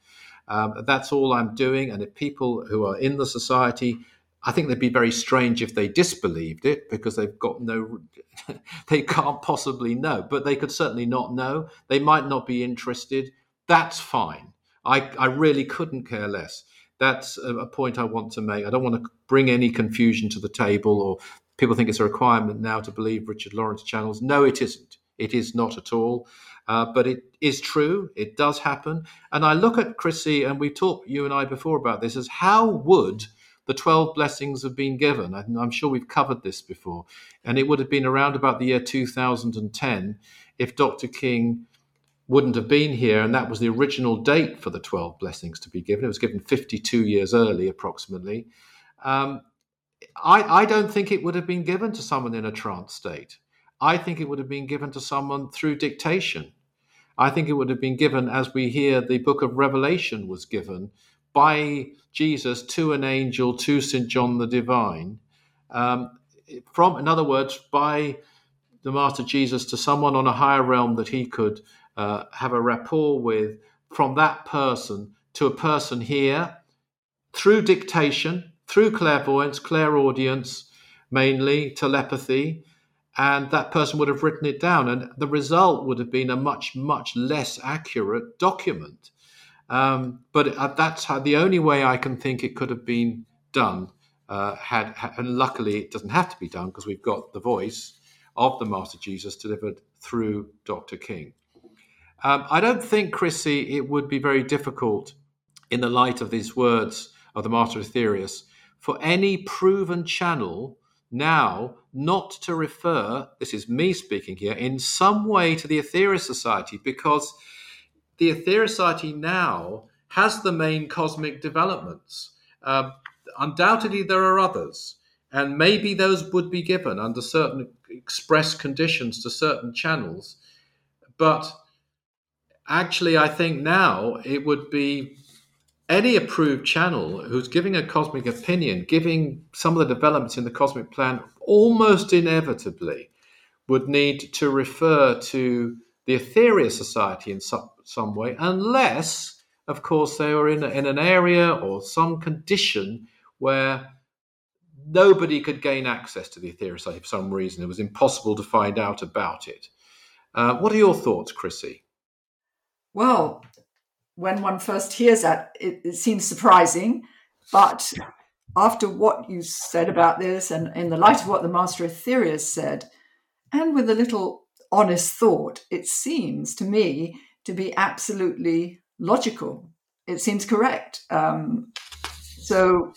Um, that's all I'm doing. And if people who are in the society, I think they'd be very strange if they disbelieved it because they've got no, they can't possibly know, but they could certainly not know. They might not be interested. That's fine. I, I really couldn't care less. That's a, a point I want to make. I don't want to bring any confusion to the table or people think it's a requirement now to believe Richard Lawrence channels. No, it isn't. It is not at all. Uh, but it is true. It does happen. And I look at Chrissie, and we've talked, you and I, before about this, as how would the 12 blessings have been given? I'm sure we've covered this before. And it would have been around about the year 2010 if Dr. King wouldn't have been here. And that was the original date for the 12 blessings to be given. It was given 52 years early, approximately. Um, I, I don't think it would have been given to someone in a trance state. I think it would have been given to someone through dictation. I think it would have been given, as we hear the book of Revelation was given by Jesus to an angel, to St. John the Divine. Um, from, in other words, by the Master Jesus to someone on a higher realm that he could uh, have a rapport with, from that person to a person here, through dictation, through clairvoyance, clairaudience, mainly telepathy, and that person would have written it down, and the result would have been a much, much less accurate document. Um, but that's how, the only way I can think it could have been done. Uh, had, and luckily it doesn't have to be done because we've got the voice of the Master Jesus delivered through Dr. King. Um, I don't think, Chrissie, it would be very difficult in the light of these words of the Master Aetherius for any proven channel now not to refer, this is me speaking here, in some way to the Aetherius Society because the Aetherius Society now has the main cosmic developments. Uh, undoubtedly, there are others, and maybe those would be given under certain express conditions to certain channels. But actually, I think now it would be any approved channel who's giving a cosmic opinion, giving some of the developments in the cosmic plan, almost inevitably would need to refer to the Aetherius Society in some, some way, unless, of course, they were in, in an area or some condition where nobody could gain access to the Aetherius Society for some reason. It was impossible to find out about it. Uh, what are your thoughts, Chrissie? Well, when one first hears that, it, it seems surprising. But after what you said about this, and in the light of what the Master Aetherius said, and with a little honest thought, it seems to me to be absolutely logical. It seems correct. Um, so,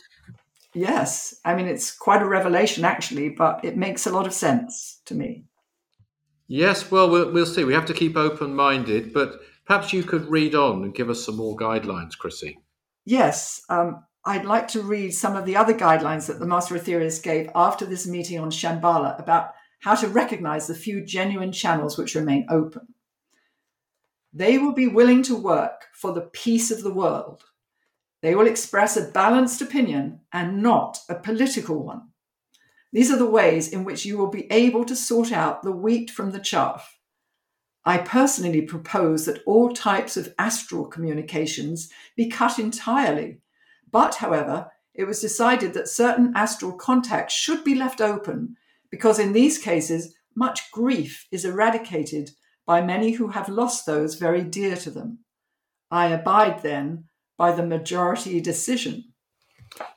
yes, I mean, it's quite a revelation, actually, but it makes a lot of sense to me. Yes, well, we'll, we'll see. We have to keep open minded, but Perhaps you could read on and give us some more guidelines, Chrissie. Yes, um, I'd like to read some of the other guidelines that the Master Aetherius gave after this meeting on Shambhala about how to recognize the few genuine channels which remain open. They will be willing to work for the peace of the world. They will express a balanced opinion and not a political one. These are the ways in which you will be able to sort out the wheat from the chaff I personally propose that all types of astral communications be cut entirely. But, however, it was decided that certain astral contacts should be left open because, in these cases, much grief is eradicated by many who have lost those very dear to them. I abide then by the majority decision.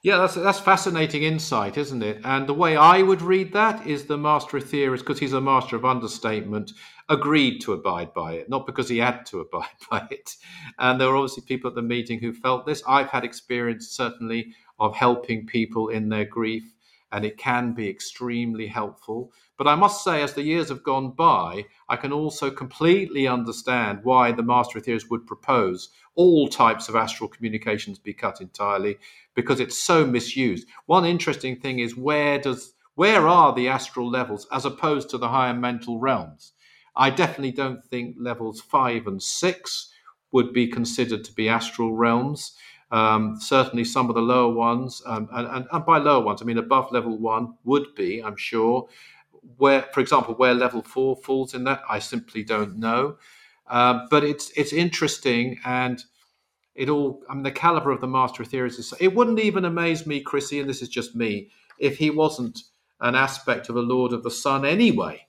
Yeah, that's that's fascinating insight, isn't it? And the way I would read that is the master Aetherius, because he's a master of understatement, agreed to abide by it, not because he had to abide by it. And there were obviously people at the meeting who felt this. I've had experience certainly of helping people in their grief, and it can be extremely helpful. But I must say, as the years have gone by, I can also completely understand why the master Aetherius would propose all types of astral communications be cut entirely because it's so misused. One interesting thing is where does where are the astral levels as opposed to the higher mental realms? I definitely don't think levels five and six would be considered to be astral realms. Um, certainly, some of the lower ones, um, and, and, and, by lower ones, I mean above level one would be, I'm sure. Where, for example, where level four falls in that, I simply don't know. Uh, but it's it's interesting, and it all. I mean, the caliber of the master Aetherius is. It wouldn't even amaze me, Chrissie, and this is just me, if he wasn't an aspect of a Lord of the Sun anyway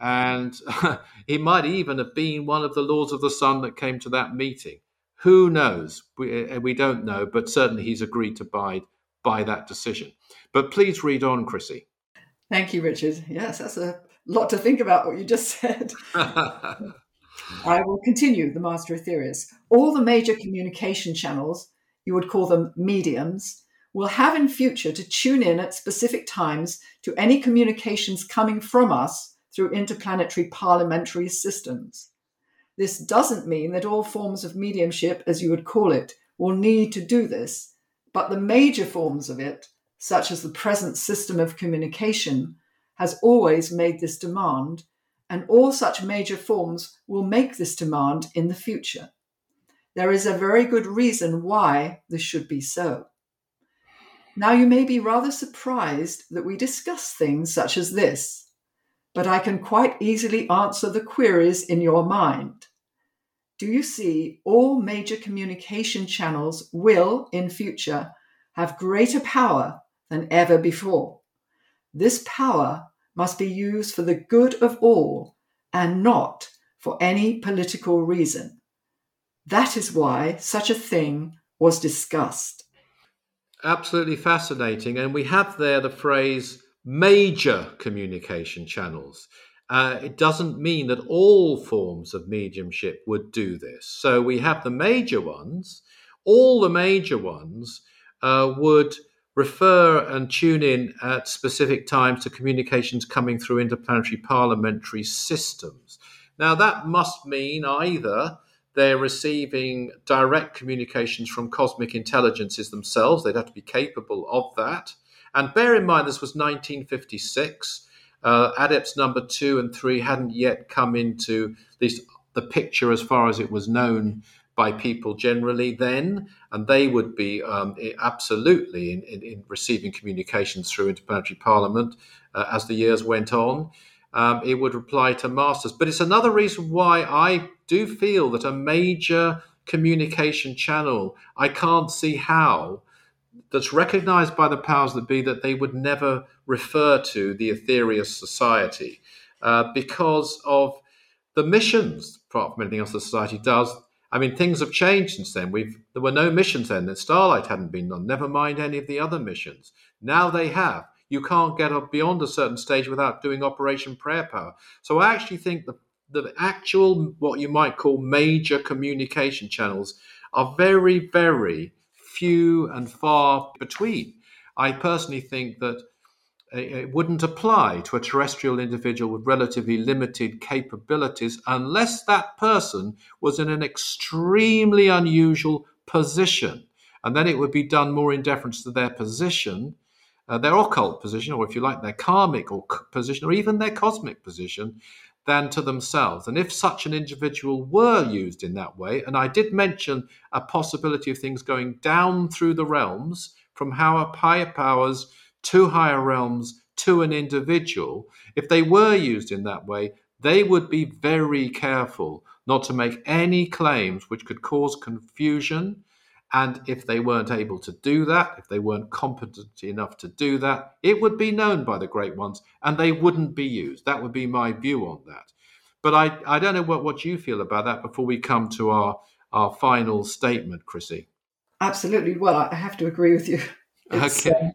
and he might even have been one of the lords of the sun that came to that meeting. Who knows? We, uh, we don't know, but certainly he's agreed to abide by that decision. But please read on, Chrissie. Thank you, Richard. Yes, that's a lot to think about what you just said. I will continue, the Master Aetherius. All the major communication channels, you would call them mediums, will have in future to tune in at specific times to any communications coming from us through interplanetary parliamentary systems. This doesn't mean that all forms of mediumship, as you would call it, will need to do this, but the major forms of it, such as the present system of communication, has always made this demand, and all such major forms will make this demand in the future. There is a very good reason why this should be so. Now, you may be rather surprised that we discuss things such as this but I can quite easily answer the queries in your mind. Do you see all major communication channels will, in future, have greater power than ever before? This power must be used for the good of all and not for any political reason. That is why such a thing was discussed. Absolutely fascinating. And we have there the phrase major communication channels. Uh, it doesn't mean that all forms of mediumship would do this. So we have the major ones. All the major ones uh, would refer and tune in at specific times to communications coming through interplanetary parliamentary systems. Now, that must mean either they're receiving direct communications from cosmic intelligences themselves, they'd have to be capable of that and bear in mind, this was 1956. Uh, adepts number two and three hadn't yet come into least the picture as far as it was known by people generally then, and they would be um, absolutely in, in, in, receiving communications through interplanetary parliament uh, as the years went on. Um, it would apply to masters. But it's another reason why I do feel that a major communication channel, I can't see how that's recognized by the powers that be that they would never refer to the Aetherius Society uh, because of the missions, apart from anything else the society does. I mean, things have changed since then. We've there were no missions then. That Starlight hadn't been done. Never mind any of the other missions. Now they have. You can't get up beyond a certain stage without doing Operation Prayer Power. So I actually think the the actual what you might call major communication channels are very, very few and far between. I personally think that it wouldn't apply to a terrestrial individual with relatively limited capabilities unless that person was in an extremely unusual position. And then it would be done more in deference to their position, uh, their occult position, or if you like, their karmic or position, or even their cosmic position, than to themselves. And if such an individual were used in that way, and I did mention a possibility of things going down through the realms from higher powers to higher realms to an individual, if they were used in that way, they would be very careful not to make any claims which could cause confusion. And if they weren't able to do that, if they weren't competent enough to do that, it would be known by the great ones and they wouldn't be used. That would be my view on that. But I, I don't know what, what you feel about that before we come to our, our final statement, Chrissie. Absolutely. Well, I have to agree with you. It's, okay. Um,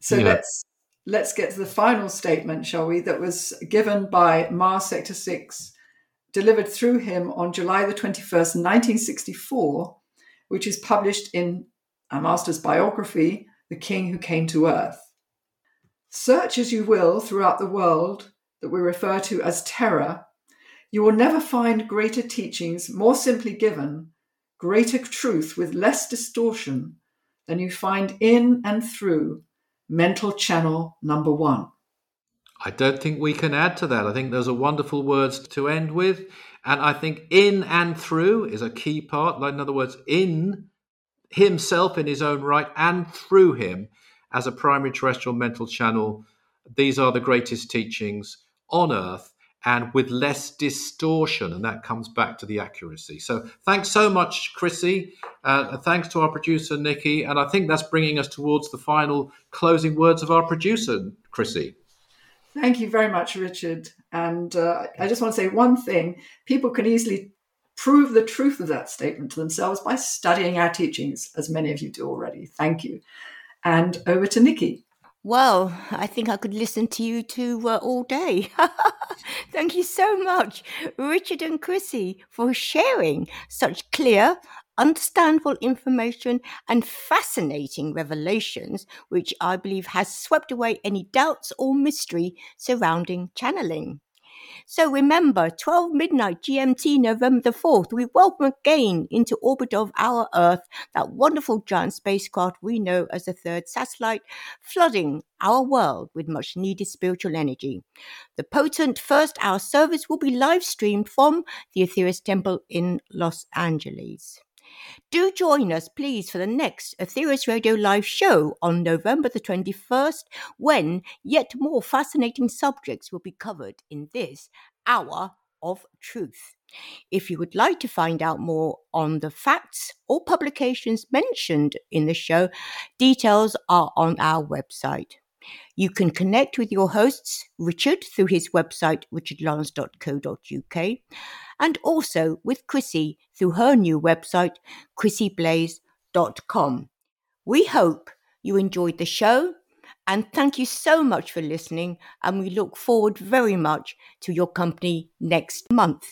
so yeah. let's let's get to the final statement, shall we? That was given by Mars Sector Six, delivered through him on July the twenty first, nineteen sixty four, which is published in a master's biography, "The King Who Came to Earth." Search as you will throughout the world that we refer to as Terra, you will never find greater teachings more simply given, greater truth with less distortion than you find in and through mental channel number one. I don't think we can add to that. I think those are wonderful words to end with. And I think in and through is a key part. Like, in other words, in himself in his own right and through him as a primary terrestrial mental channel, these are the greatest teachings on earth and with less distortion. And that comes back to the accuracy. So thanks so much, Chrissie. Uh, thanks to our producer, Nikki. And I think that's bringing us towards the final closing words of our producer, Chrissie. Thank you very much, Richard. And uh, I just want to say one thing people can easily prove the truth of that statement to themselves by studying our teachings, as many of you do already. Thank you. And over to Nikki. Well, I think I could listen to you two uh, all day. Thank you so much, Richard and Chrissie, for sharing such clear, understandable information and fascinating revelations, which I believe has swept away any doubts or mystery surrounding channeling. So remember, 12 midnight GMT, November the 4th, we welcome again into orbit of our Earth that wonderful giant spacecraft we know as the third satellite, flooding our world with much needed spiritual energy. The potent first hour service will be live streamed from the Aetherius Temple in Los Angeles. Do join us, please, for the next Aetherius Radio Live show on November the 21st, when yet more fascinating subjects will be covered in this hour of truth. If you would like to find out more on the facts or publications mentioned in the show, details are on our website. You can connect with your hosts, Richard, through his website, richardlawrence.co.uk, and also with Chrissie through her new website, chrissieblaze.com. We hope you enjoyed the show and thank you so much for listening. And we look forward very much to your company next month.